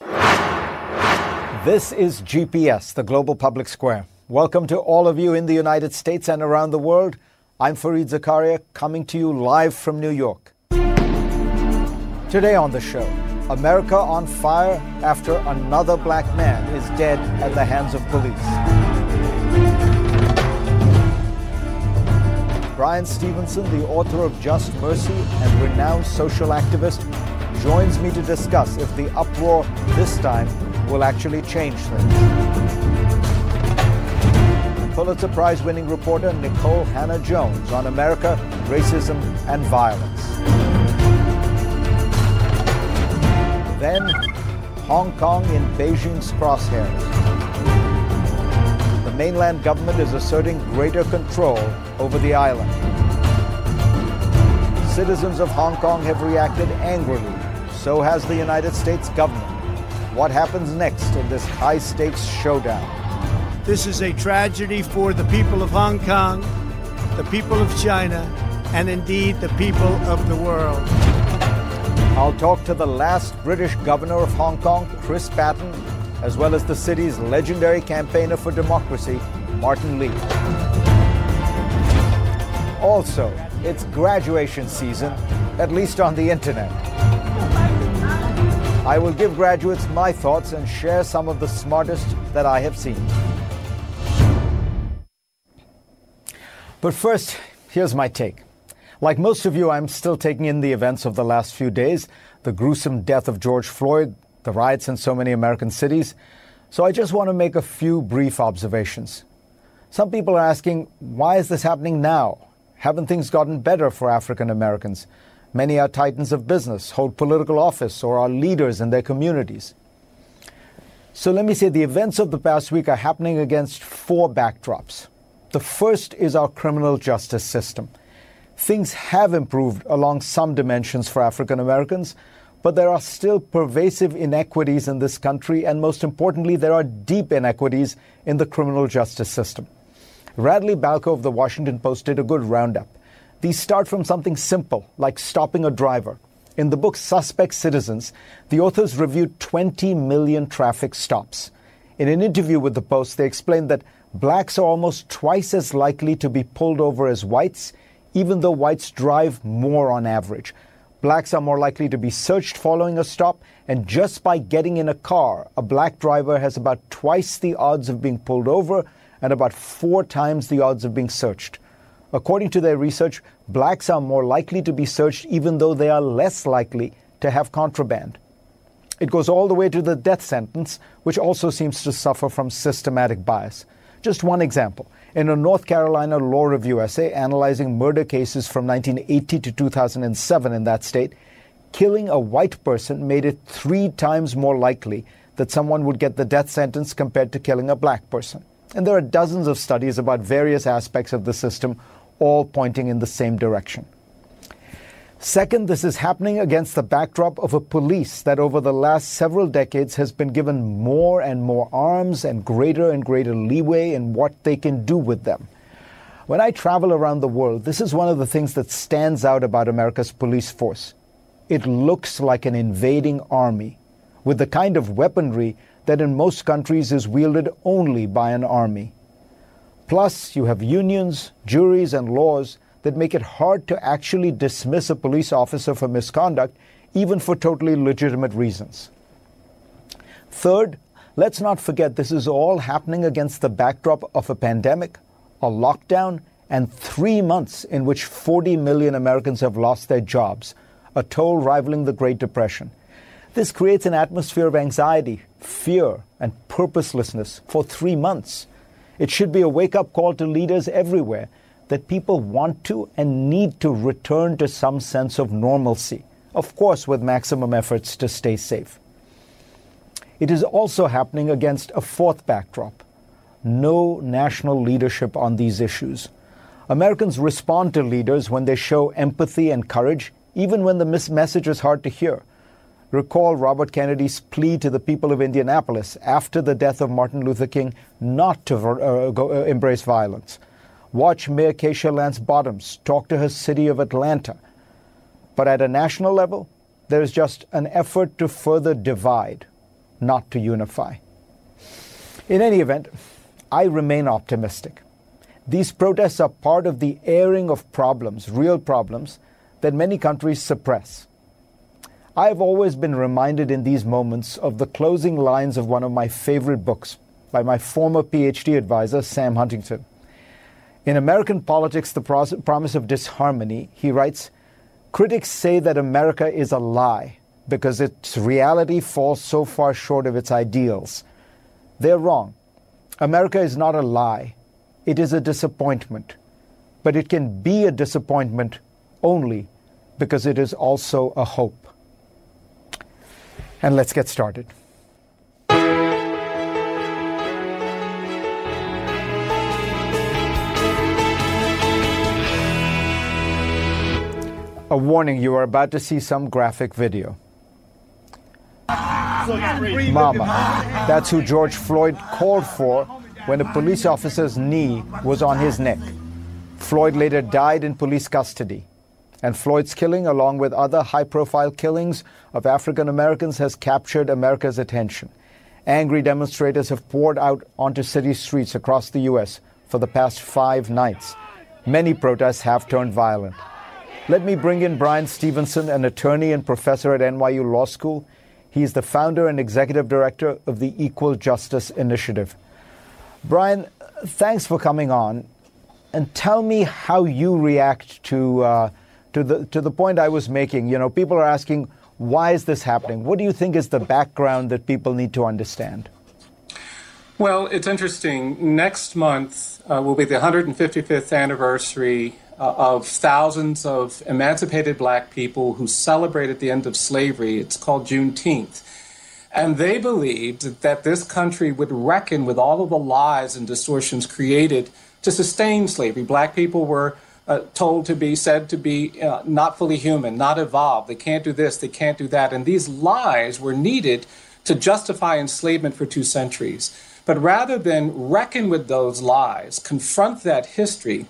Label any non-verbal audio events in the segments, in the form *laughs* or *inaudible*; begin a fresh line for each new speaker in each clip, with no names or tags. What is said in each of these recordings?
This is GPS, the Global Public Square. Welcome to all of you in the United States and around the world. I'm Fareed Zakaria, coming to you live from New York. Today on the show, America on fire after another black man is dead at the hands of police. Bryan Stevenson, the author of Just Mercy and renowned social activist, joins me to discuss if the uproar this time will actually change things. Pulitzer Prize winning reporter Nikole Hannah-Jones on America, racism, and violence. Then, Hong Kong in Beijing's crosshairs. The mainland government is asserting greater control over the island. Citizens of Hong Kong have reacted angrily. So has the United States government. What happens next in this high stakes showdown?
This is a tragedy for the people of Hong Kong, the people of China, and indeed the people of the world.
I'll talk to the last British governor of Hong Kong, Chris Patten, as well as the city's legendary campaigner for democracy, Martin Lee. Also, it's graduation season, at least on the internet. I will give graduates my thoughts and share some of the smartest that I have seen. But first, here's my take. Like most of you, I'm still taking in the events of the last few days the gruesome death of George Floyd, the riots in so many American cities. So I just want to make a few brief observations. Some people are asking, why is this happening now? Haven't things gotten better for African Americans? Many are titans of business, hold political office, or are leaders in their communities. So let me say the events of the past week are happening against four backdrops. The first is our criminal justice system things have improved along some dimensions for African Americans, but there are still pervasive inequities in this country, and most importantly, there are deep inequities in the criminal justice system. Radley Balko of the Washington Post did a good roundup. These start from something simple, like stopping a driver. In the book Suspect Citizens, the authors reviewed 20 million traffic stops. In an interview with the Post, they explained that blacks are almost twice as likely to be pulled over as whites even though whites drive more on average. Blacks are more likely to be searched following a stop, and just by getting in a car, a black driver has about twice the odds of being pulled over and about four times the odds of being searched. According to their research, blacks are more likely to be searched even though they are less likely to have contraband. It goes all the way to the death sentence, which also seems to suffer from systematic bias. Just one example. In a North Carolina Law Review essay analyzing murder cases from 1980 to 2007 in that state, killing a white person made it three times more likely that someone would get the death sentence compared to killing a black person. And there are dozens of studies about various aspects of the system, all pointing in the same direction. Second, this is happening against the backdrop of a police that over the last several decades has been given more and more arms and greater and greater leeway in what they can do with them. When I travel around the world, this is one of the things that stands out about America's police force. It looks like an invading army with the kind of weaponry that in most countries is wielded only by an army. Plus, you have unions, juries, and laws that make it hard to actually dismiss a police officer for misconduct, even for totally legitimate reasons. Third, let's not forget this is all happening against the backdrop of a pandemic, a lockdown, and three months in which 40 million Americans have lost their jobs, a toll rivaling the Great Depression. This creates an atmosphere of anxiety, fear, and purposelessness for three months. It should be a wake up call to leaders everywhere that people want to and need to return to some sense of normalcy, of course, with maximum efforts to stay safe. It is also happening against a fourth backdrop no national leadership on these issues. Americans respond to leaders when they show empathy and courage, even when the message is hard to hear. Recall Robert Kennedy's plea to the people of Indianapolis after the death of Martin Luther King not to uh, go, uh, embrace violence. Watch Mayor Keisha Lance Bottoms talk to her city of Atlanta. But at a national level, there is just an effort to further divide, not to unify. In any event, I remain optimistic. These protests are part of the airing of problems, real problems, that many countries suppress. I have always been reminded in these moments of the closing lines of one of my favorite books by my former PhD advisor, Sam Huntington. In American Politics, The Promise of Disharmony, he writes Critics say that America is a lie because its reality falls so far short of its ideals. They're wrong. America is not a lie, it is a disappointment. But it can be a disappointment only because it is also a hope. And let's get started. A warning you are about to see some graphic video. Mama. That's who George Floyd called for when a police officer's knee was on his neck. Floyd later died in police custody. And Floyd's killing, along with other high profile killings of African Americans, has captured America's attention. Angry demonstrators have poured out onto city streets across the U.S. for the past five nights. Many protests have turned violent. Let me bring in Bryan Stevenson, an attorney and professor at NYU Law School. He is the founder and executive director of the Equal Justice Initiative. Bryan, thanks for coming on. And tell me how you react to, uh, to, the, to the point I was making. You know, people are asking, why is this happening? What do you think is the background that people need to understand?
Well, it's interesting. Next month uh, will be the 155th anniversary uh, of thousands of emancipated black people who celebrated the end of slavery. It's called Juneteenth. And they believed that this country would reckon with all of the lies and distortions created to sustain slavery. Black people were uh, told to be said to be uh, not fully human, not evolved. They can't do this, they can't do that. And these lies were needed to justify enslavement for two centuries. But rather than reckon with those lies, confront that history,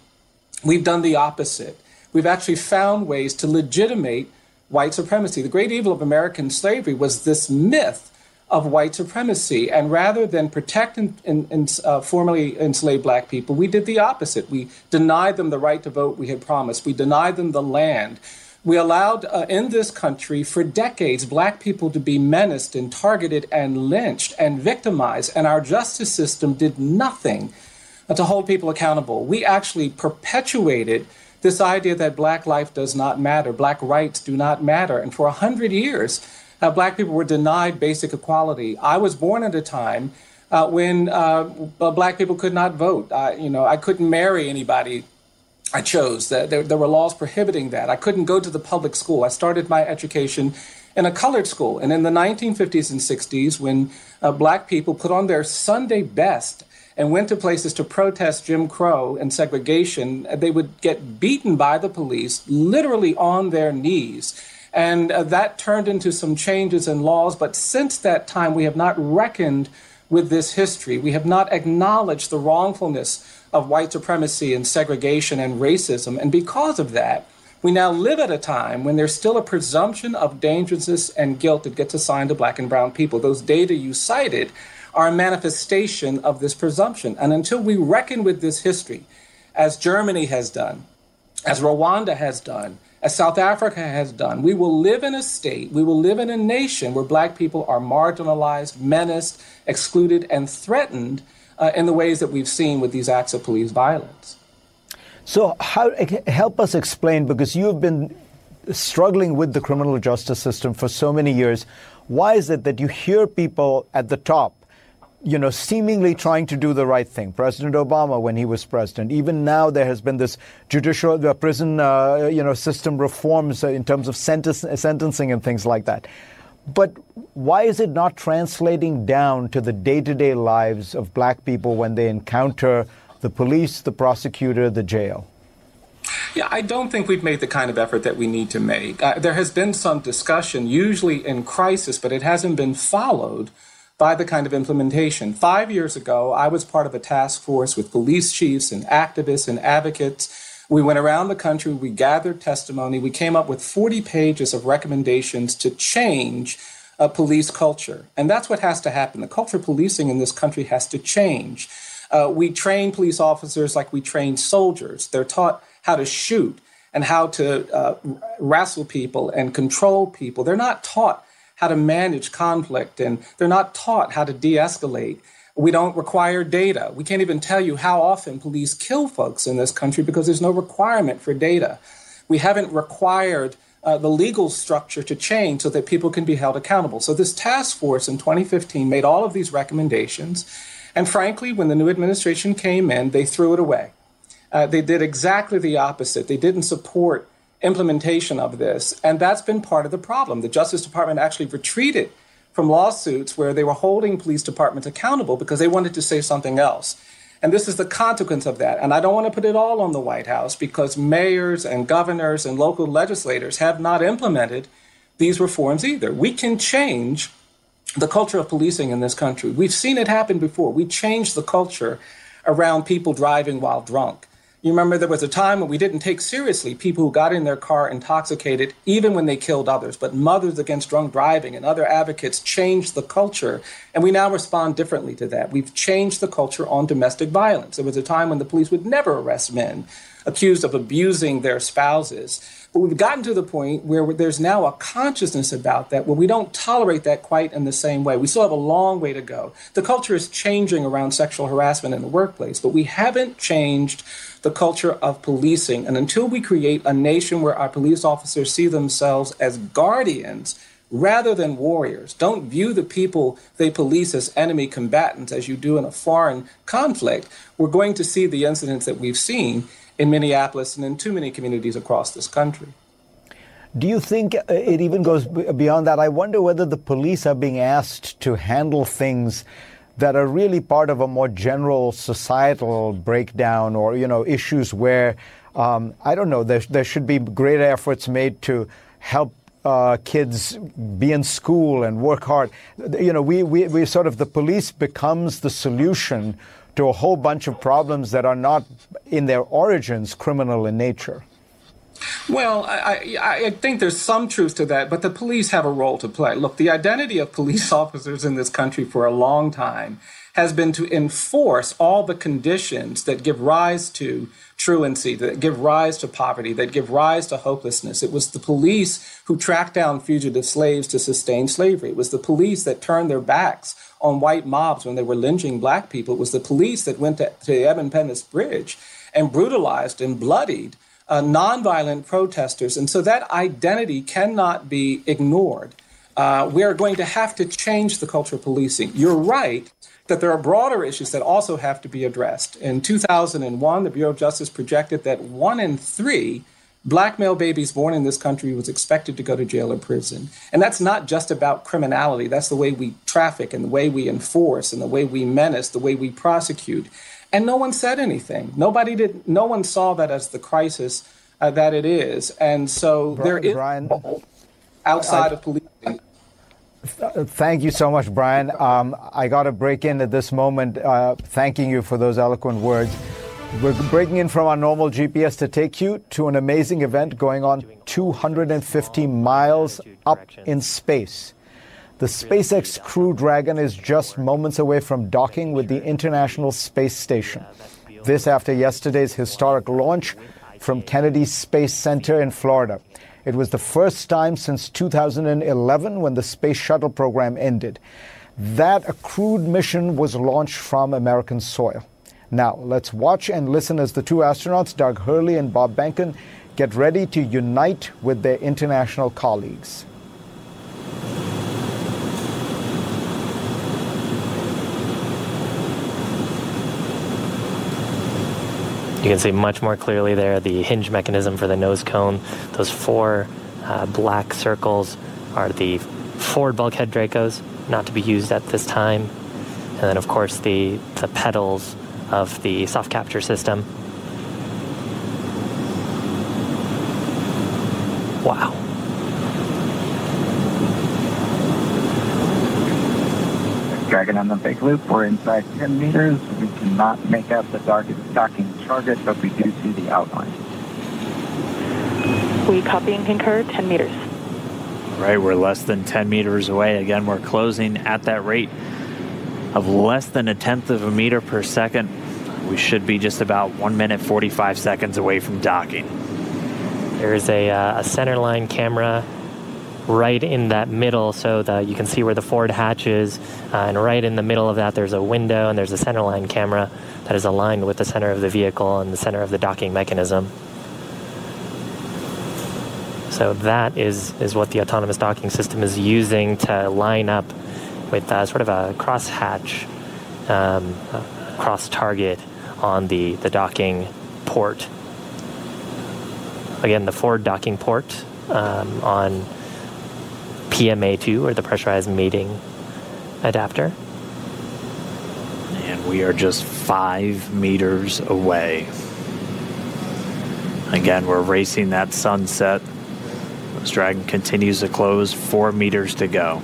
We've done the opposite. We've actually found ways to legitimate white supremacy. The great evil of American slavery was this myth of white supremacy. And rather than protect in, in, in, uh, formerly enslaved black people, we did the opposite. We denied them the right to vote we had promised, we denied them the land. We allowed uh, in this country for decades black people to be menaced and targeted and lynched and victimized, and our justice system did nothing to hold people accountable. We actually perpetuated this idea that black life does not matter, black rights do not matter. And for 100 years, uh, black people were denied basic equality. I was born at a time uh, when uh, black people could not vote. you know, I couldn't marry anybody I chose. There, there were laws prohibiting that. I couldn't go to the public school. I started my education in a colored school. And in the 1950s and 60s, when uh, black people put on their Sunday best and went to places to protest Jim Crow and segregation, they would get beaten by the police, literally on their knees. And uh, that turned into some changes in laws. But since that time, we have not reckoned with this history. We have not acknowledged the wrongfulness of white supremacy and segregation and racism. And because of that, we now live at a time when there's still a presumption of dangerousness and guilt that gets assigned to black and brown people. Those data you cited are a manifestation of this presumption. And until we reckon with this history, as Germany has done, as Rwanda has done, as South Africa has done, we will live in a state, we will live in a nation where black people are marginalized, menaced, excluded, and threatened uh, in the ways that we've seen with these acts of police violence.
So, how help us explain because you've been struggling with the criminal justice system for so many years. Why is it that you hear people at the top you know, seemingly trying to do the right thing. President Obama, when he was president, even now there has been this judicial, the prison, uh, you know, system reforms in terms of sentence, sentencing and things like that. But why is it not translating down to the day-to-day lives of black people when they encounter the police, the prosecutor, the jail?
Yeah, I don't think we've made the kind of effort that we need to make. Uh, there has been some discussion, usually in crisis, but it hasn't been followed by the kind of implementation. Five years ago, I was part of a task force with police chiefs and activists and advocates. We went around the country, we gathered testimony, we came up with 40 pages of recommendations to change a police culture. And that's what has to happen. The culture of policing in this country has to change. Uh, we train police officers like we train soldiers. They're taught how to shoot and how to uh, wrestle people and control people. They're not taught how to manage conflict and they're not taught how to de escalate. We don't require data. We can't even tell you how often police kill folks in this country because there's no requirement for data. We haven't required uh, the legal structure to change so that people can be held accountable. So, this task force in 2015 made all of these recommendations. And frankly, when the new administration came in, they threw it away. Uh, they did exactly the opposite. They didn't support implementation of this. And that's been part of the problem. The Justice Department actually retreated from lawsuits where they were holding police departments accountable because they wanted to say something else. And this is the consequence of that. And I don't want to put it all on the White House because mayors and governors and local legislators have not implemented these reforms either. We can change the culture of policing in this country. We've seen it happen before. We changed the culture around people driving while drunk. You remember there was a time when we didn't take seriously people who got in their car intoxicated, even when they killed others. But Mothers Against Drunk Driving and other advocates changed the culture, and we now respond differently to that. We've changed the culture on domestic violence. There was a time when the police would never arrest men accused of abusing their spouses. But we've gotten to the point where there's now a consciousness about that, where we don't tolerate that quite in the same way. We still have a long way to go. The culture is changing around sexual harassment in the workplace, but we haven't changed the culture of policing. And until we create a nation where our police officers see themselves as guardians rather than warriors, don't view the people they police as enemy combatants as you do in a foreign conflict, we're going to see the incidents that we've seen in Minneapolis and in too many communities across this country.
Do you think uh, it even goes beyond that? I wonder whether the police are being asked to handle things that are really part of a more general societal breakdown or, you know, issues where, um, I don't know, there, there should be great efforts made to help uh, kids be in school and work hard. You know, we, we, we sort of, the police becomes the solution to a whole bunch of problems that are not in their origins criminal in nature.
Well, I, I, think there's some truth to that, but the police have a role to play. Look, the identity of police *laughs* officers in this country for a long time has been to enforce all the conditions that give rise to truancy, that give rise to poverty, that give rise to hopelessness. It was the police who tracked down fugitive slaves to sustain slavery. It was the police that turned their backs on white mobs when they were lynching black people. It was the police that went to, to the Edmund Pettus Bridge and brutalized and bloodied uh, nonviolent protesters. And so that identity cannot be ignored. Uh, we are going to have to change the culture of policing. You're right that there are broader issues that also have to be addressed. In 2001, the Bureau of Justice projected that one in three black male babies born in this country was expected to go to jail or prison. And that's not just about criminality, that's the way we traffic and the way we enforce and the way we menace, the way we prosecute. And no one said anything. Nobody did, no one saw that as the crisis uh, that it is. And so
Bryan,
there is
Bryan,
outside I, of policing.
Thank you so much, Bryan. Um, I got to break in at this moment, uh, thanking you for those eloquent words. We're breaking in from our normal GPS to take you to an amazing event going on 250 miles up in space. The SpaceX Crew Dragon is just moments away from docking with the International Space Station. This after yesterday's historic launch from Kennedy Space Center in Florida. It was the first time since 2011 when the Space Shuttle program ended. That a crewed mission was launched from American soil. Now, let's watch and listen as the two astronauts, Doug Hurley and Bob Behnken, get ready to unite with their international colleagues.
You can see much more clearly there the hinge mechanism for the nose cone. Those four uh, black circles are the forward bulkhead Dracos, not to be used at this time. And then, of course, the, the petals of the soft capture system. Wow.
Dragon on the big loop. We're inside 10 meters. We cannot make out the darkest docking target, but we do see the outline.
We copy and concur 10 meters.
Right, we're less than 10 meters away. Again, we're closing at that rate of less than a tenth of a meter per second. We should be just about 1 minute 45 seconds away from docking.
There's a, uh, a centerline camera right in that middle so that you can see where the forward hatch is. Uh, and right in the middle of that, there's a window and there's a centerline camera that is aligned with the center of the vehicle and the center of the docking mechanism. So that is, is what the autonomous docking system is using to line up with uh, sort of a crosshatch, um, cross target on the, the docking port. Again, the forward docking port um, on PMA2 or the pressurized mating adapter.
And we are just five meters away. Again, we're racing that sunset this dragon continues to close, four meters to go.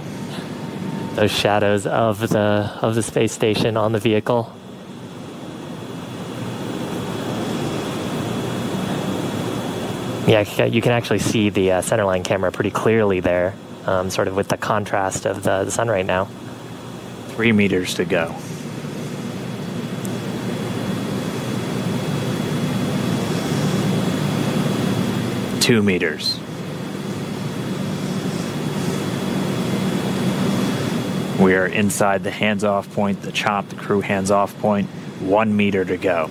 Those shadows of the of the space station on the vehicle. Yeah, you can actually see the uh, centerline camera pretty clearly there, um, sort of with the contrast of the, the sun right now.
Three meters to go. Two meters. We are inside the hands off point, the chop, the crew hands off point, one meter to go.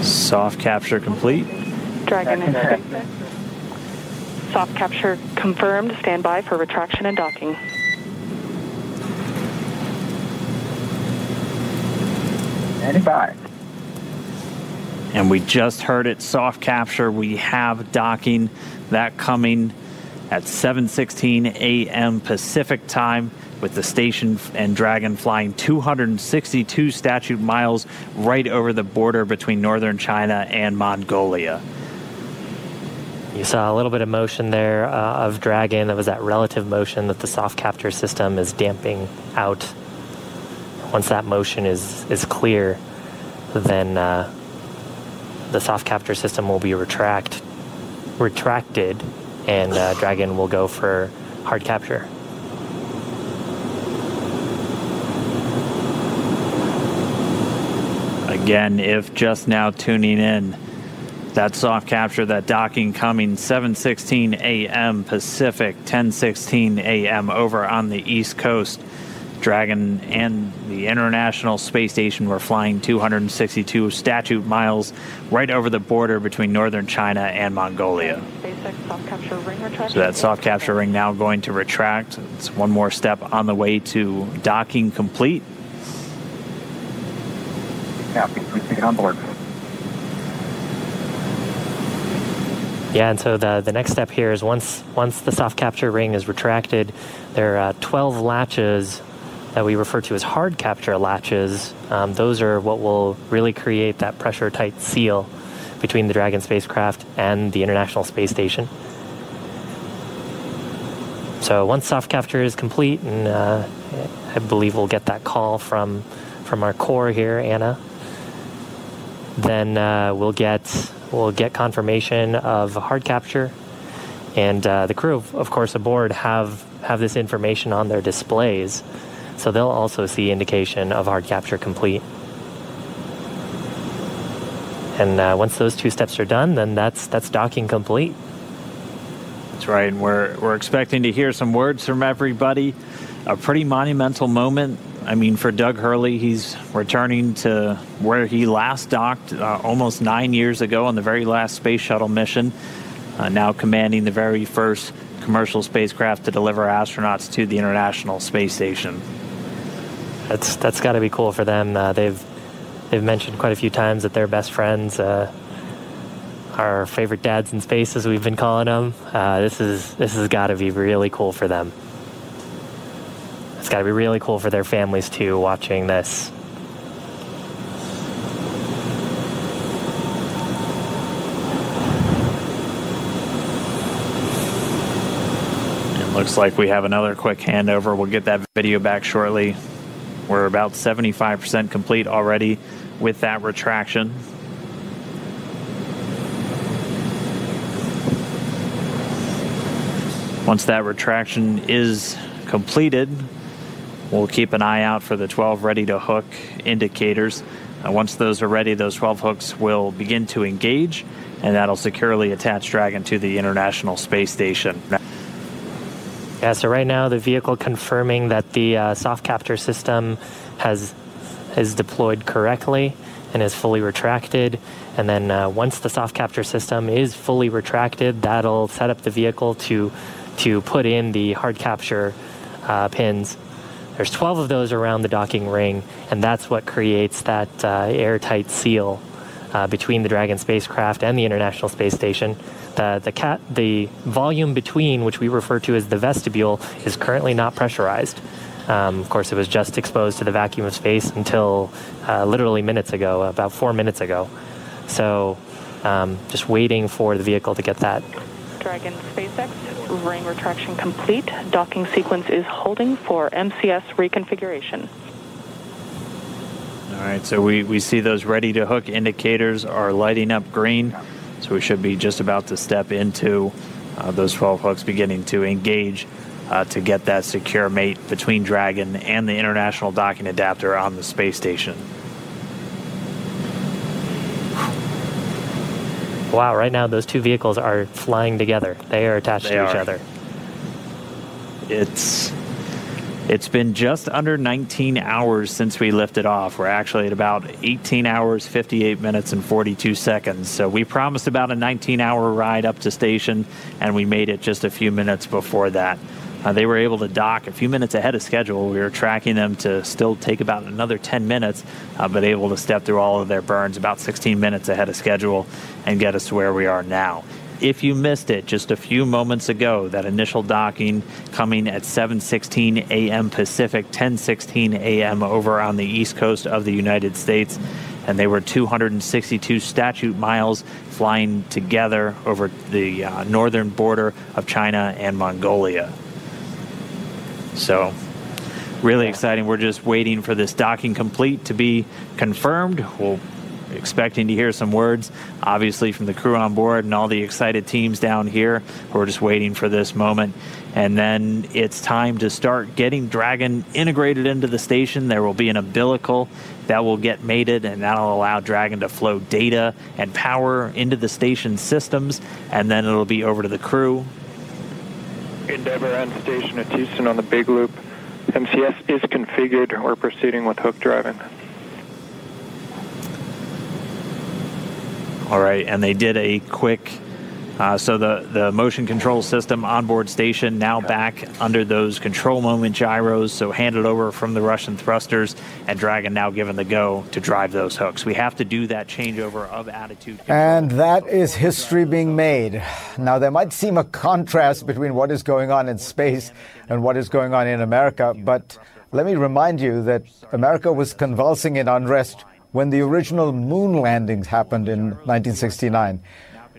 Soft capture complete.
Dragon is *laughs* Soft capture confirmed. Stand by for retraction and docking.
And we just heard it soft capture. We have docking that coming at 7:16 a.m. Pacific time with the station and Dragon flying 262 statute miles right over the border between northern China and Mongolia.
You saw a little bit of motion there uh, of Dragon. That was that relative motion that the soft capture system is damping out once that motion is, is clear, then uh, the soft capture system will be retract, retracted and uh, Dragon will go for hard capture.
Again, if just now tuning in, that soft capture, that docking coming 7:16 a.m. Pacific, 10:16 a.m. over on the East Coast. Dragon and the International Space Station were flying 262 statute miles right over the border between northern China and Mongolia. So that soft capture ring now going to retract. It's one more step on the way to docking complete.
Copy. Proceed on board.
Yeah, and so the the next step here is once once the soft capture ring is retracted, there are uh, 12 latches that we refer to as hard capture latches. Um, those are what will really create that pressure tight seal between the Dragon spacecraft and the International Space Station. So once soft capture is complete, and uh, I believe we'll get that call from from our core here, Anna. Then uh, we'll get we'll get confirmation of hard capture, and uh, the crew, of course, aboard have have this information on their displays. So they'll also see indication of hard capture complete. And uh, once those two steps are done, then that's that's docking complete.
That's right. And we're we're expecting to hear some words from everybody. A pretty monumental moment I mean, for Doug Hurley, he's returning to where he last docked uh, almost nine years ago on the very last space shuttle mission, uh, now commanding the very first commercial spacecraft to deliver astronauts to the International Space Station.
That's that's got to be cool for them. Uh, they've they've mentioned quite a few times that they're best friends. Uh, our favorite dads in space, as we've been calling them. Uh, this is this has got to be really cool for them. It's got to be really cool for their families too, watching this.
It looks like we have another quick handover. We'll get that video back shortly. We're about 75% complete already with that retraction. Once that retraction is completed, we'll keep an eye out for the 12 ready to hook indicators. Uh, once those are ready, those 12 hooks will begin to engage, and that'll securely attach Dragon to the International Space Station.
Yeah, so right now the vehicle confirming that the uh, soft capture system has is deployed correctly and is fully retracted. And then uh, once the soft capture system is fully retracted, that'll set up the vehicle to to put in the hard capture uh, pins. There's 12 of those around the docking ring, and that's what creates that uh, airtight seal uh, between the Dragon spacecraft and the International Space Station. The, the, cat, the volume between, which we refer to as the vestibule, is currently not pressurized. Um, of course, it was just exposed to the vacuum of space until uh, literally minutes ago, about four minutes ago. So, um, just waiting for the vehicle to get that.
Dragon SpaceX ring retraction complete. Docking sequence is holding for MCS reconfiguration.
All right, so we, we see those ready to hook indicators are lighting up green. So we should be just about to step into uh, those 12 hooks beginning to engage uh, to get that secure mate between Dragon and the international docking adapter on the space station.
Wow, right now those two vehicles are flying together. They are attached
They
to each
are.
other.
It's it's been just under 19 hours since we lifted off. We're actually at about 18 hours, 58 minutes, and 42 seconds. So we promised about a 19 hour ride up to station, and we made it just a few minutes before that. Uh, they were able to dock a few minutes ahead of schedule. We were tracking them to still take about another 10 minutes, uh, but able to step through all of their burns about 16 minutes ahead of schedule and get us to where we are now. If you missed it just a few moments ago, that initial docking coming at 7:16 a.m. Pacific, 10:16 a.m. over on the east coast of the United States, and they were 262 statute miles flying together over the uh, northern border of China and Mongolia. So, really exciting. We're just waiting for this docking complete to be confirmed. We'll expecting to hear some words, obviously, from the crew on board and all the excited teams down here. We're just waiting for this moment. And then it's time to start getting Dragon integrated into the station. There will be an umbilical that will get mated, and that'll allow Dragon to flow data and power into the station systems. And then it'll be over to the crew.
Endeavour end station at Houston on the Big Loop. MCS is configured. We're proceeding with hook driving.
All right, and they did a quick. Uh, so the, the motion control system onboard station now back under those control moment gyros. So handed over from the Russian thrusters, and Dragon now given the go to drive those hooks. We have to do that changeover of attitude.
And that is history being made. Now, there might seem a contrast between what is going on in space and what is going on in America, but let me remind you that America was convulsing in unrest when the original moon landings happened in 1969.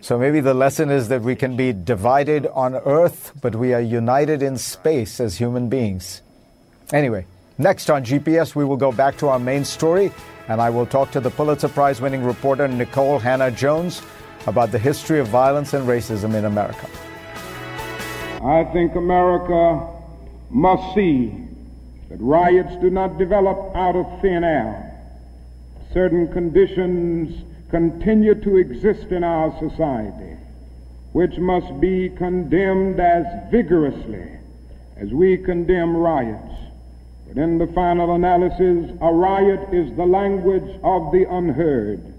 So maybe the lesson is that we can be divided on Earth, but we are united in space as human beings. Anyway, next on GPS, we will go back to our main story, and I will talk to the Pulitzer Prize winning reporter Nikole Hannah-Jones about the history of violence and racism in America.
I think America must see that riots do not develop out of thin air. Certain conditions continue to exist in our society, which must be condemned as vigorously as we condemn riots. But in the final analysis, a riot is the language of the unheard.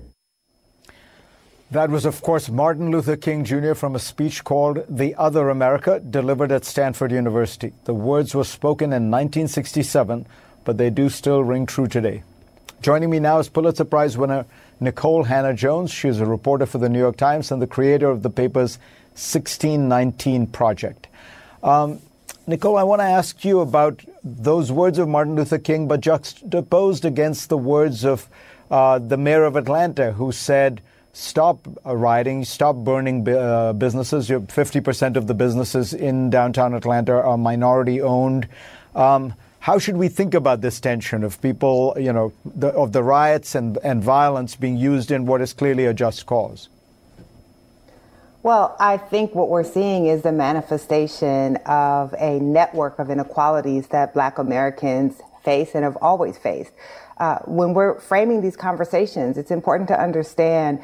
That was, of course, Martin Luther King Jr. from a speech called The Other America, delivered at Stanford University. The words were spoken in 1967, but they do still ring true today. Joining me now is Pulitzer Prize winner Nikole Hannah-Jones. She is a reporter for the New York Times and the creator of the paper's 1619 Project. Um, Nikole, I want to ask you about those words of Martin Luther King, but juxtaposed against the words of uh, the mayor of Atlanta, who said, stop uh, rioting, stop burning uh, businesses. 50% of the businesses in downtown Atlanta are minority owned. Um, how should we think about this tension of people, you know, the, of the riots and, and violence being used in what is clearly a just cause?
Well, I think what we're seeing is the manifestation of a network of inequalities that Black Americans face and have always faced. Uh, when we're framing these conversations, it's important to understand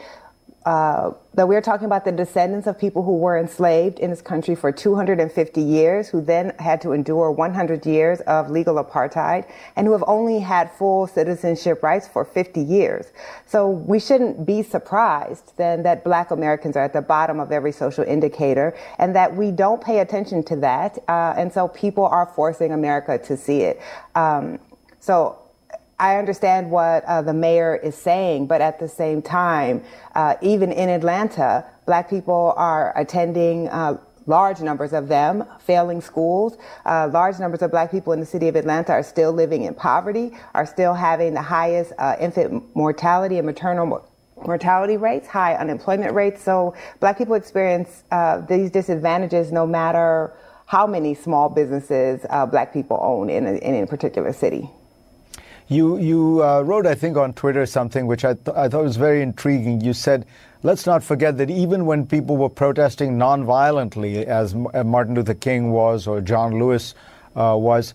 uh, that we're talking about the descendants of people who were enslaved in this country for 250 years, who then had to endure 100 years of legal apartheid, and who have only had full citizenship rights for 50 years. So we shouldn't be surprised then that Black Americans are at the bottom of every social indicator, and that we don't pay attention to that, uh, and so people are forcing America to see it. Um, so I understand what uh, the mayor is saying, but at the same time, uh, even in Atlanta, black people are attending uh, large numbers of them failing schools. Uh, large numbers of black people in the city of Atlanta are still living in poverty, are still having the highest uh, infant mortality and maternal mortality rates, high unemployment rates. So black people experience uh, these disadvantages no matter how many small businesses black people own in a, in a particular city.
You, you uh, wrote, I think, on Twitter something which I, th- I thought was very intriguing. You said, let's not forget that even when people were protesting nonviolently, as uh, Martin Luther King was or John Lewis uh, was,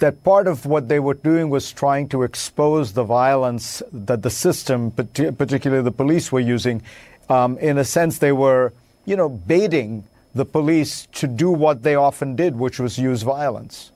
that part of what they were doing was trying to expose the violence that the system, particularly the police, were using. Um, in a sense, they were, you know, baiting the police to do what they often did, which was use violence.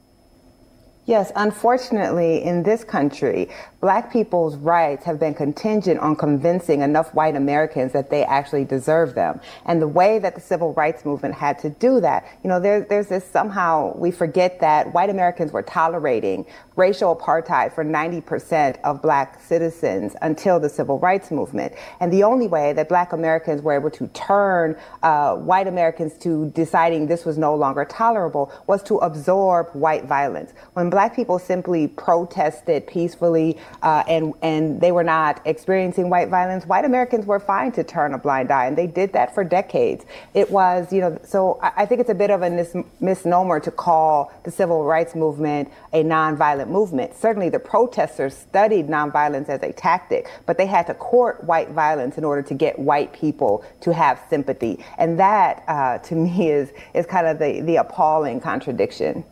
Yes, unfortunately, in this country, black people's rights have been contingent on convincing enough white Americans that they actually deserve them. And the way that the civil rights movement had to do that, you know, there, there's this somehow we forget that white Americans were tolerating racial apartheid for 90% of black citizens until the civil rights movement. And the only way that black Americans were able to turn uh, white Americans to deciding this was no longer tolerable was to absorb white violence. When black people simply protested peacefully uh, and and they were not experiencing white violence, white Americans were fine to turn a blind eye, and they did that for decades. It was, you know, so I, I think it's a bit of a mis- misnomer to call the civil rights movement a nonviolent movement. Certainly, the protesters studied nonviolence as a tactic, but they had to court white violence in order to get white people to have sympathy, and that, uh, to me, is is kind of the the appalling contradiction.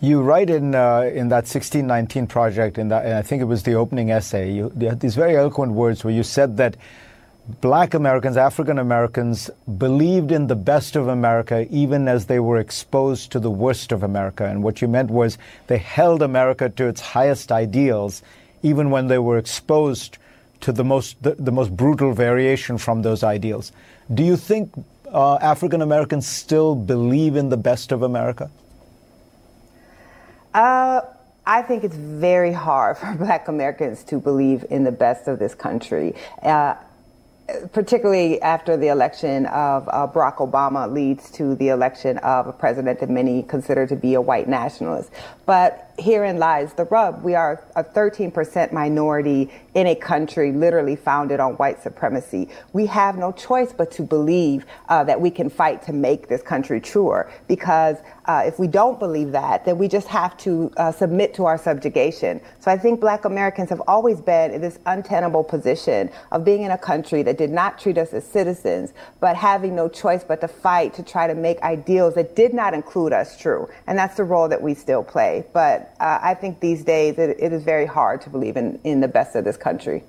You write in uh, in that 1619 project, in that, I think it was the opening essay, you, you had these very eloquent words where you said that black Americans, African Americans, believed in the best of America even as they were exposed to the worst of America. And what you meant was they held America to its highest ideals even when they were exposed to the most, the, the most brutal variation from those ideals. Do you think uh, African Americans still believe in the best of America?
Uh, I think it's very hard for *laughs* Black Americans to believe in the best of this country. Uh, particularly after the election of uh, Barack Obama leads to the election of a president that many consider to be a white nationalist. But herein lies the rub. We are a 13% minority in a country literally founded on white supremacy. We have no choice but to believe uh, that we can fight to make this country truer. Because uh, if we don't believe that, then we just have to uh, submit to our subjugation. So I think black Americans have always been in this untenable position of being in a country that did not treat us as citizens, but having no choice but to fight to try to make ideals that did not include us true. And that's the role that we still play. But uh, I think these days it, it is very hard to believe in, in the best of this country.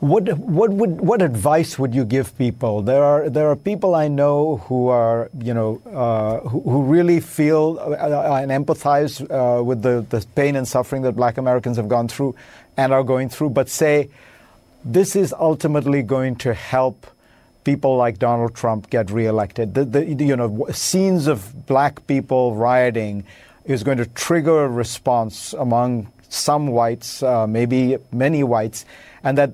What what would what advice would you give people? There are there are people I know who are you know uh, who, who, really feel uh, and empathize uh, with the, the pain and suffering that Black Americans have gone through and are going through, but say this is ultimately going to help people like Donald Trump get reelected. The, the you know scenes of black people rioting is going to trigger a response among some whites, uh, maybe many whites, and that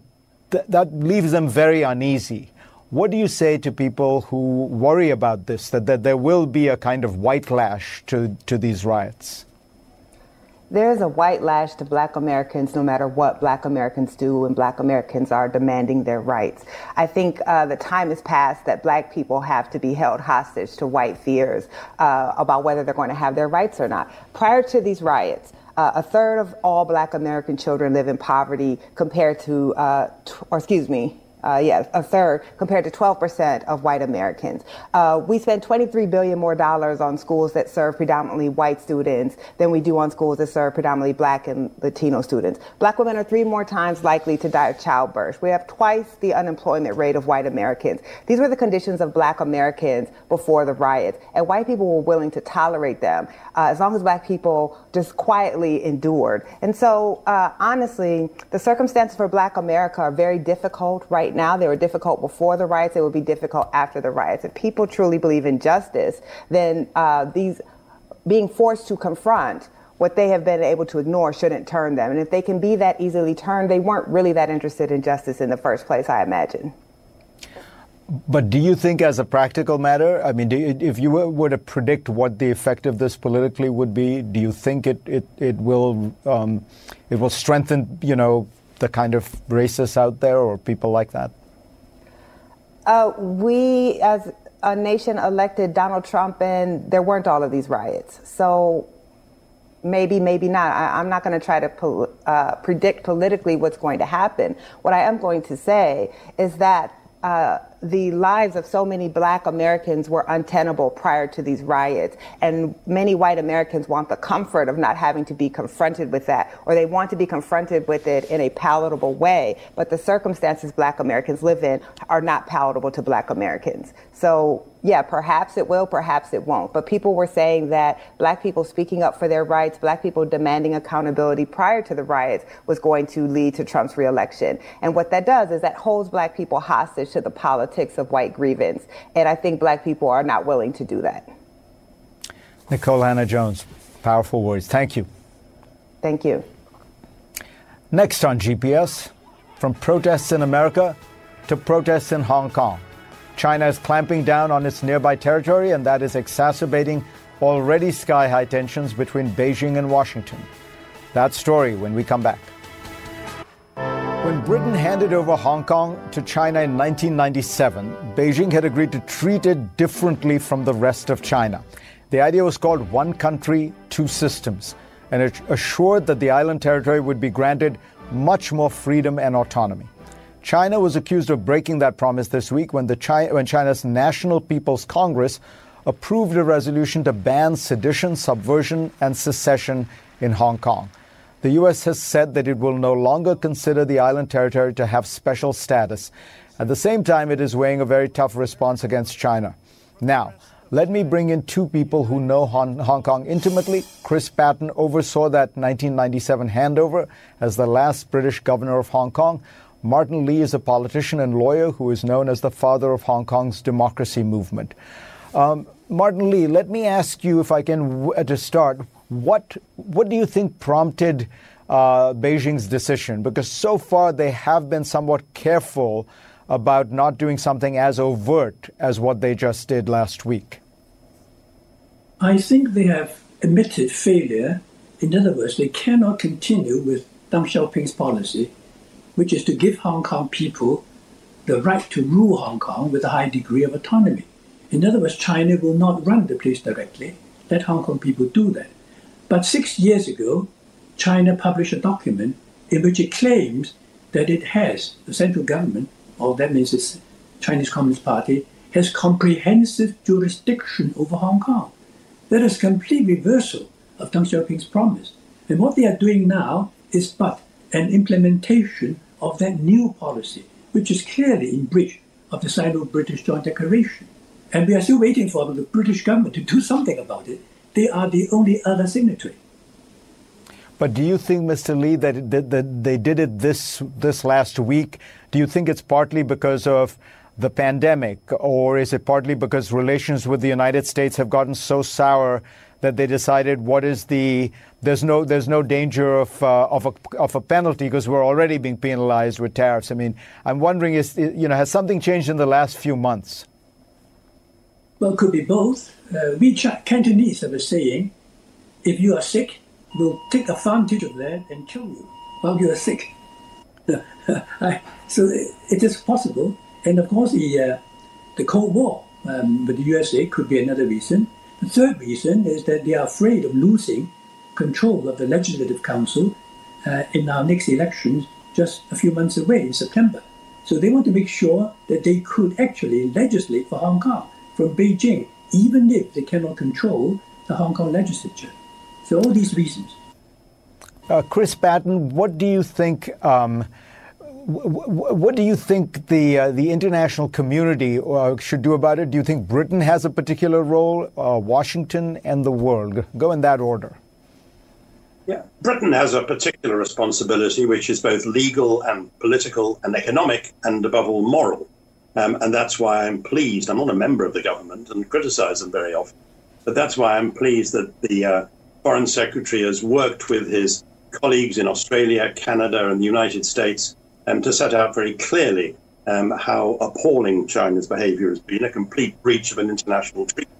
th- that leaves them very uneasy. What do you say to people who worry about this, that, that there will be a kind of white lash to, to these riots?
There's a white lash to black Americans no matter what black Americans do when black Americans are demanding their rights. I think uh, the time has passed that black people have to be held hostage to white fears uh, about whether they're going to have their rights or not. Prior to these riots, uh, a third of all black American children live in poverty compared to, uh, or excuse me, uh, yeah, a third compared to 12% of white Americans. Uh, we spend 23 billion more dollars on schools that serve predominantly white students than we do on schools that serve predominantly black and Latino students. Black women are three more times likely to die of childbirth. We have twice the unemployment rate of white Americans. These were the conditions of black Americans before the riots, and white people were willing to tolerate them uh, as long as black people just quietly endured. And so, uh, honestly, the circumstances for black America are very difficult right right now. They were difficult before the riots. They will be difficult after the riots. If people truly believe in justice, then uh, these being forced to confront what they have been able to ignore shouldn't turn them. And if they can be that easily turned, they weren't really that interested in justice in the first place, I imagine.
But do you think, as a practical matter, I mean, you, if you were, to predict what the effect of this politically would be, do you think it it, it will um, it will strengthen, you know, the kind of racists out there or people like that?
Uh, we, as a nation, elected Donald Trump, and there weren't all of these riots. So maybe, maybe not. I, am not going to try to pol- uh, predict politically what's going to happen. What I am going to say is that. Uh, the lives of so many black Americans were untenable prior to these riots. And many white Americans want the comfort of not having to be confronted with that, or they want to be confronted with it in a palatable way. But the circumstances black Americans live in are not palatable to black Americans. So yeah, perhaps it will, perhaps it won't. But people were saying that black people speaking up for their rights, black people demanding accountability prior to the riots was going to lead to Trump's reelection. And what that does is that holds black people hostage to the politics politics of white grievance. And I think black people are not willing to do that.
Nikole Hannah-Jones, powerful words. Thank you.
Thank you.
Next on GPS, from protests in America to protests in Hong Kong. China is clamping down on its nearby territory, and that is exacerbating already sky high tensions between Beijing and Washington. That story when we come back. When Britain handed over Hong Kong to China in 1997, Beijing had agreed to treat it differently from the rest of China. The idea was called One Country, Two Systems, and it assured that the island territory would be granted much more freedom and autonomy. China was accused of breaking that promise this week when, China, when China's National People's Congress approved a resolution to ban sedition, subversion, and secession in Hong Kong. The U.S. has said that it will no longer consider the island territory to have special status. At the same time, it is weighing a very tough response against China. Now, let me bring in two people who know Hong, Hong Kong intimately. Chris Patten oversaw that 1997 handover as the last British governor of Hong Kong. Martin Lee is a politician and lawyer who is known as the father of Hong Kong's democracy movement. Um, Martin Lee, let me ask you, if I can, to start, what, what do you think prompted uh, Beijing's decision? Because so far they have been somewhat careful about not doing something as overt as what they just did last week.
I think they have admitted failure. In other words, they cannot continue with Deng Xiaoping's policy, which is to give Hong Kong people the right to rule Hong Kong with a high degree of autonomy. In other words, China will not run the place directly. Let Hong Kong people do that. But six years ago, China published a document in which it claims that it has, the central government, or that means the Chinese Communist Party, has comprehensive jurisdiction over Hong Kong. That is a complete reversal of Deng Xiaoping's promise. And what they are doing now is but an implementation of that new policy, which is clearly in breach of the Sino-British Joint Declaration. And we are still waiting for the British government to do something about it. They are the only other signatory.
But do you think, Mr. Lee, that, that, that they did it this this last week? Do you think it's partly because of the pandemic, or is it partly because relations with the United States have gotten so sour that they decided what is the there's no there's no danger of uh, of a of a penalty because we're already being penalized with tariffs. I mean, I'm wondering is you know has something changed in the last few months?
Well, it could be both. Uh, we Cantonese have a saying: if you are sick, we'll take advantage of that and kill you while you are sick. *laughs* so it is possible, and of course the uh, the Cold War um, with the USA could be another reason. The third reason is that they are afraid of losing control of the Legislative Council uh, in our next elections just a few months away in September. So they want to make sure that they could actually legislate for Hong Kong from Beijing, even if they cannot control the Hong Kong legislature. So all these reasons.
Uh, Chris Patten, what do you think? Um, what do you think the uh, the international community uh, should do about it? Do you think Britain has a particular role, uh, Washington, and the world? Go in that order.
Yeah, Britain has a particular responsibility, which is both legal and political and economic, and above all moral. Um, and that's why I'm pleased. I'm not a member of the government and criticize them very often, but that's why I'm pleased that the uh, foreign secretary has worked with his colleagues in Australia, Canada, and the United States um, to set out very clearly um, how appalling China's behavior has been, a complete breach of an international treaty.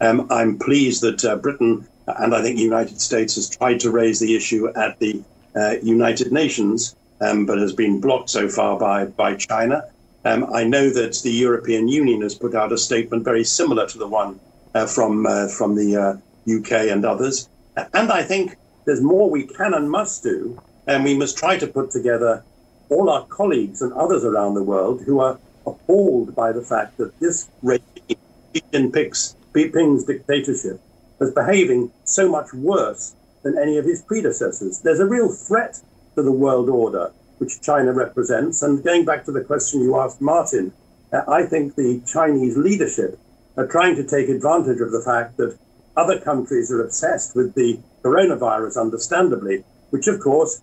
Um, I'm pleased that uh, Britain and I think the United States has tried to raise the issue at the uh, United Nations, um, but has been blocked so far by, by China. Um, I know that the European Union has put out a statement very similar to the one uh, from, uh, from the UK uh, and others. And I think there's more we can and must do, and we must try to put together all our colleagues and others around the world who are appalled by the fact that this regime, Xi Jinping's dictatorship, is behaving so much worse than any of his predecessors. There's a real threat to the world order which China represents. And going back to the question you asked, Martin, uh, I think the Chinese leadership are trying to take advantage of the fact that other countries are obsessed with the coronavirus, understandably, which of course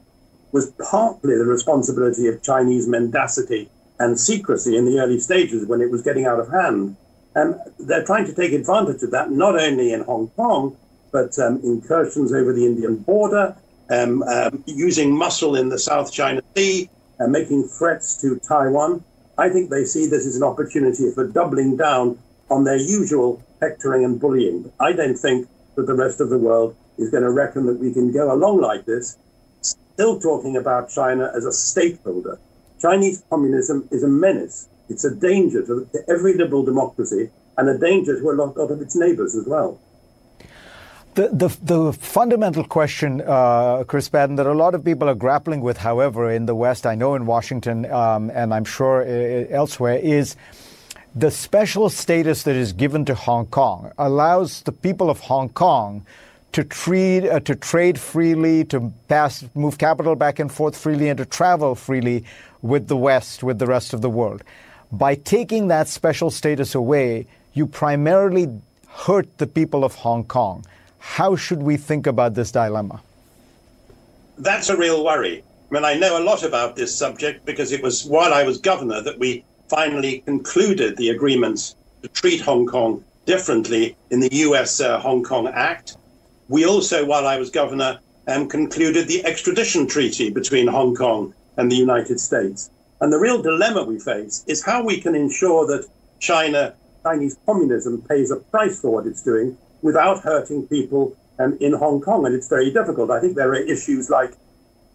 was partly the responsibility of Chinese mendacity and secrecy in the early stages when it was getting out of hand. And they're trying to take advantage of that, not only in Hong Kong, but um, incursions over the Indian border, um, um using muscle in the South China Sea, and uh, making threats to Taiwan. I think they see this as an opportunity for doubling down on their usual hectoring and bullying. I don't think that the rest of the world is going to reckon that we can go along like this, still talking about China as a stakeholder. Chinese communism is a menace it's a danger to, to every liberal democracy and a danger to a lot, lot of its neighbors as well.
The, the, the, fundamental question, uh, Chris Patten, that a lot of people are grappling with, however, in the West, I know in Washington, um, and I'm sure uh, elsewhere, is the special status that is given to Hong Kong allows the people of Hong Kong to trade, uh, to trade freely, to pass, move capital back and forth freely, and to travel freely with the West, with the rest of the world. By taking that special status away, you primarily hurt the people of Hong Kong. How should we think about this dilemma?
That's a real worry. I mean, I know a lot about this subject because it was while I was governor that we finally concluded the agreements to treat Hong Kong differently in the US uh, Hong Kong Act. We also, while I was governor, um, concluded the extradition treaty between Hong Kong and the United States. And the real dilemma we face is how we can ensure that China, Chinese communism, pays a price for what it's doing without hurting people um, in Hong Kong. And it's very difficult. I think there are issues like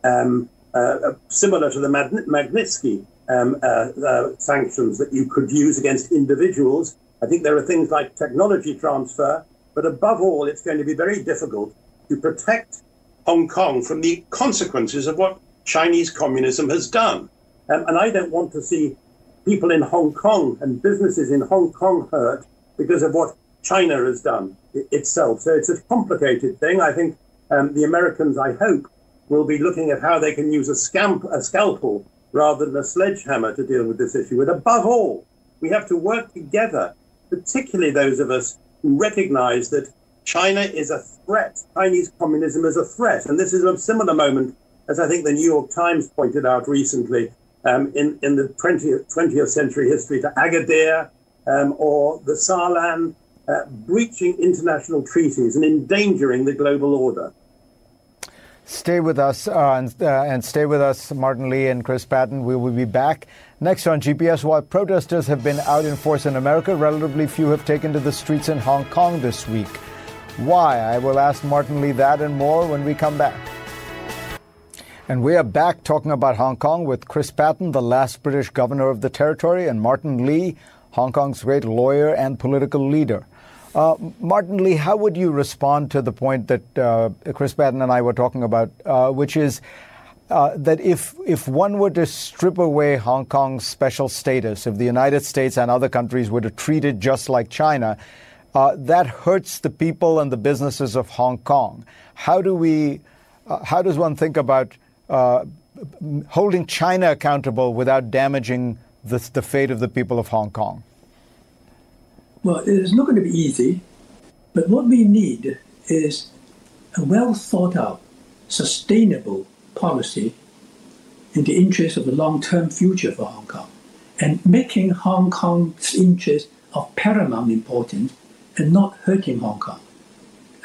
um, uh, uh similar to the Magnitsky um, uh, uh, sanctions that you could use against individuals. I think there are things like technology transfer. But above all, it's going to be very difficult to protect Hong Kong from the consequences of what Chinese communism has done. Um, and I don't want to see people in Hong Kong and businesses in Hong Kong hurt because of what China has done itself. So it's a complicated thing. I think um, the Americans, I hope, will be looking at how they can use a, scamp, a scalpel rather than a sledgehammer to deal with this issue. But above all, we have to work together, particularly those of us who recognize that China is a threat. Chinese communism is a threat. And this is a similar moment, as I think the New York Times pointed out recently, um, in, in the 20th, 20th century history to Agadir um, or the Saarland, uh, breaching international treaties and endangering the global order.
Stay with us uh, and, uh, and, stay with us, Martin Lee and Chris Patten. We will be back next on GPS. While protesters have been out in force in America, relatively few have taken to the streets in Hong Kong this week. Why? I will ask Martin Lee that and more when we come back. And we are back talking about Hong Kong with Chris Patten, the last British governor of the territory, and Martin Lee, Hong Kong's great lawyer and political leader. Uh, Martin Lee, how would you respond to the point that uh, Chris Patten and I were talking about, uh, which is uh, that if if one were to strip away Hong Kong's special status, if the United States and other countries were to treat it just like China, uh, that hurts the people and the businesses of Hong Kong. How do we? Uh, how does one think about holding China accountable without damaging the, the fate of the people of Hong Kong?
Well, it is not going to be easy, but what we need is a well thought out, sustainable policy in the interest of the long term future for Hong Kong and making Hong Kong's interest of paramount importance and not hurting Hong Kong.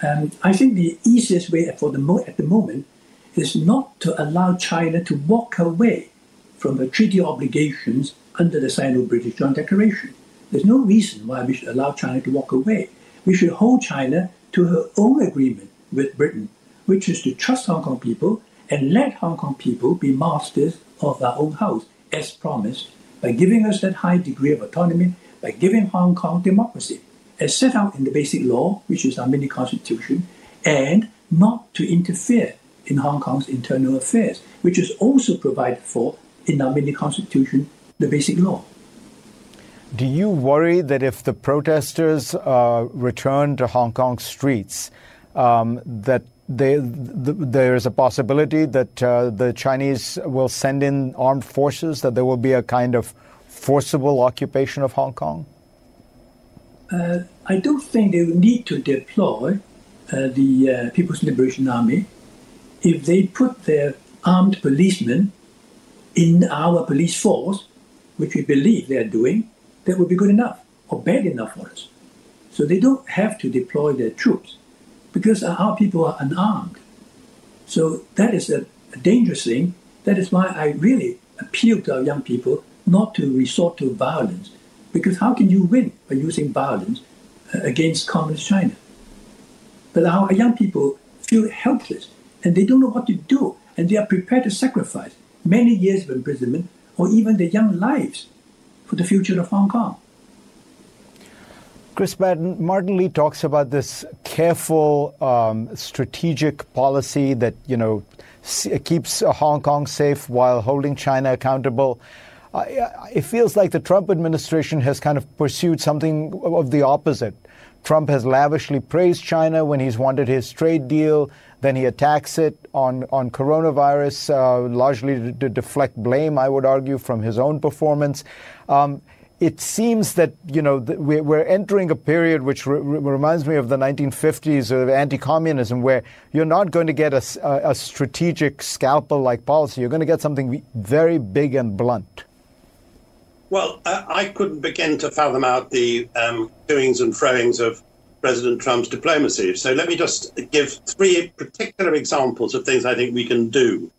Um, I think the easiest way for the mo- at the moment is not to allow China to walk away from the treaty obligations under the Sino-British Joint Declaration. There's no reason why we should allow China to walk away. We should hold China to her own agreement with Britain, which is to trust Hong Kong people and let Hong Kong people be masters of their own house, as promised, by giving us that high degree of autonomy, by giving Hong Kong democracy, as set out in the basic law, which is our mini constitution, and not to interfere in Hong Kong's internal affairs, which is also provided for in our mini constitution, the basic law.
Do you worry that if the protesters uh, return to Hong Kong streets, um, that they, th- there is a possibility that uh, the Chinese will send in armed forces, that there will be a kind of forcible occupation of Hong Kong?
Uh, I don't think they will need to deploy uh, the uh, People's Liberation Army if they put their armed policemen in our police force, which we believe they are doing that would be good enough or bad enough for us. So they don't have to deploy their troops because our people are unarmed. So that is a, a dangerous thing. That is why I really appeal to our young people not to resort to violence. Because how can you win by using violence uh, against communist China? But our young people feel helpless and they don't know what to do and they are prepared to sacrifice many years of imprisonment or even their young lives for the future of Hong Kong.
Chris Martin, Martin Lee talks about this careful, um, strategic policy that you know keeps Hong Kong safe while holding China accountable. Uh, it feels like the Trump administration has kind of pursued something of the opposite. Trump has lavishly praised China when he's wanted his trade deal. Then he attacks it on, on coronavirus, uh, largely to, to, deflect blame, I would argue, from his own performance. Um, it seems that you know we're entering a period which re- reminds me of the 1950s of anti-communism, where you're not going to get a, a strategic scalpel-like policy. You're going to get something very big and blunt.
Well, uh, I couldn't begin to fathom out the um, doings and throwings of President Trump's diplomacy. So let me just give three particular examples of things I think we can do.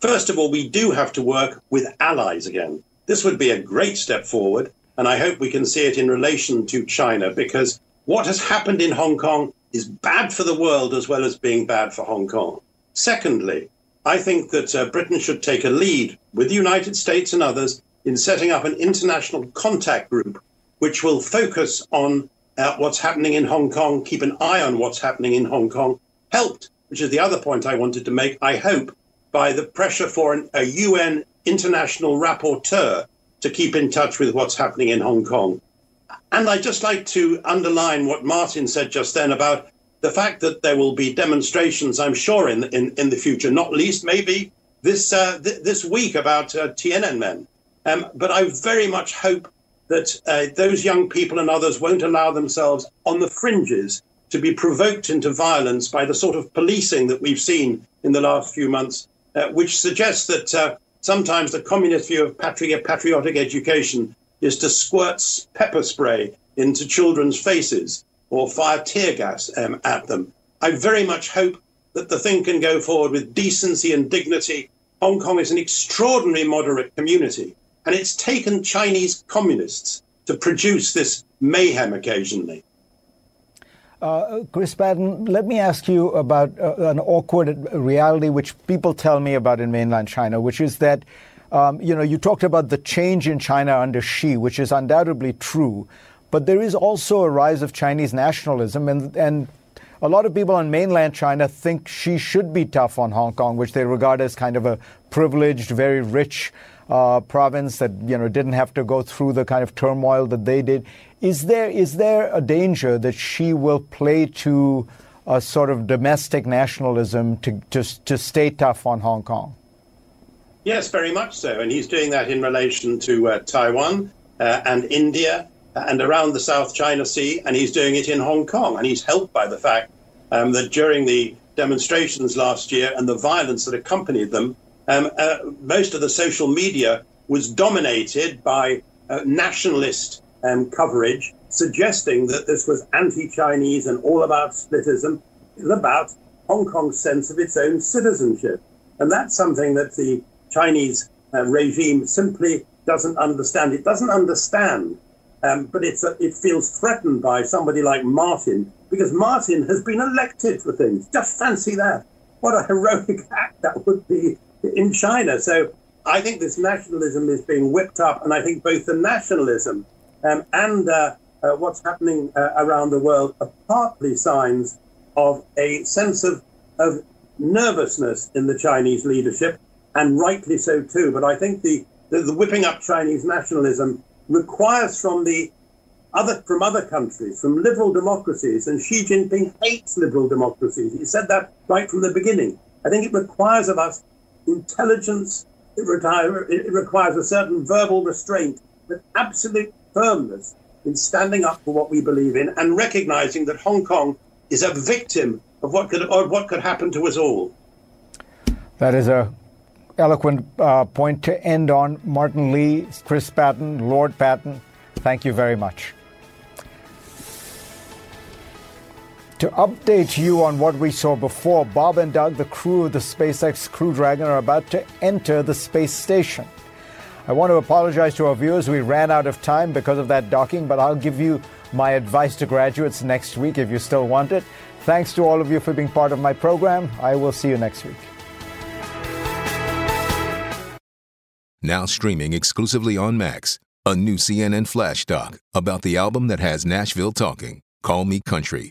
First of all, we do have to work with allies again. This would be a great step forward, and I hope we can see it in relation to China because what has happened in Hong Kong is bad for the world as well as being bad for Hong Kong. Secondly, I think that uh, Britain should take a lead with the United States and others in setting up an international contact group which will focus on uh, what's happening in Hong Kong, keep an eye on what's happening in Hong Kong, helped, which is the other point I wanted to make, I hope, by the pressure for an, a UN international rapporteur to keep in touch with what's happening in Hong Kong. And I'd just like to underline what Martin said just then about the fact that there will be demonstrations, I'm sure, in, in, in the future, not least maybe this uh, th- this week about uh, Tiananmen. Um, but I very much hope that uh, those young people and others won't allow themselves on the fringes to be provoked into violence by the sort of policing that we've seen in the last few months, uh, which suggests that uh, sometimes the communist view of patri- patriotic education is to squirt pepper spray into children's faces or fire tear gas um, at them. I very much hope that the thing can go forward with decency and dignity. Hong Kong is an extraordinarily moderate community, and it's taken Chinese communists to produce this mayhem occasionally.
Uh, Chris Patten, let me ask you about uh, an awkward reality which people tell me about in mainland China, which is that, um, you know, you talked about the change in China under Xi, which is undoubtedly true, but there is also a rise of Chinese nationalism, and, and a lot of people in mainland China think Xi should be tough on Hong Kong, which they regard as kind of a privileged, very rich uh, province that you know didn't have to go through the kind of turmoil that they did. Is there is there a danger that Xi will play to a sort of domestic nationalism to to, to stay tough on Hong Kong?
Yes, very much so, and he's doing that in relation to uh, Taiwan uh, and India and around the South China Sea, and he's doing it in Hong Kong, and he's helped by the fact um, that during the demonstrations last year and the violence that accompanied them, um, uh, most of the social media was dominated by uh, nationalist um, coverage suggesting that this was anti-Chinese and all about splitism. About Hong Kong's sense of its own citizenship. And that's something that the Chinese uh, regime simply doesn't understand. It doesn't understand, um, but it's a, it feels threatened by somebody like Martin because Martin has been elected for things. Just fancy that. What a heroic *laughs* act that would be in China. So I think this nationalism is being whipped up, and I think both the nationalism um, and uh, uh, what's happening uh, around the world are partly signs of a sense of, of nervousness in the Chinese leadership, and rightly so too. But I think the, the, the whipping up Chinese nationalism requires from the other from other countries, from liberal democracies, and Xi Jinping hates liberal democracies. He said that right from the beginning. I think it requires of us intelligence, it, retire, it requires a certain verbal restraint, but absolute firmness in standing up for what we believe in and recognizing that Hong Kong is a victim of what could, or what could happen to us all.
That is a eloquent uh, point to end on. Martin Lee, Chris Patten, Lord Patten, thank you very much. To update you on what we saw before, Bob and Doug, the crew of the SpaceX Crew Dragon, are about to enter the space station. I want to apologize to our viewers. We ran out of time because of that docking, but I'll give you my advice to graduates next week if you still want it. Thanks to all of you for being part of my program. I will see you next week.
Now streaming exclusively on Max, a new CNN flash doc about the album that has Nashville talking. Call Me Country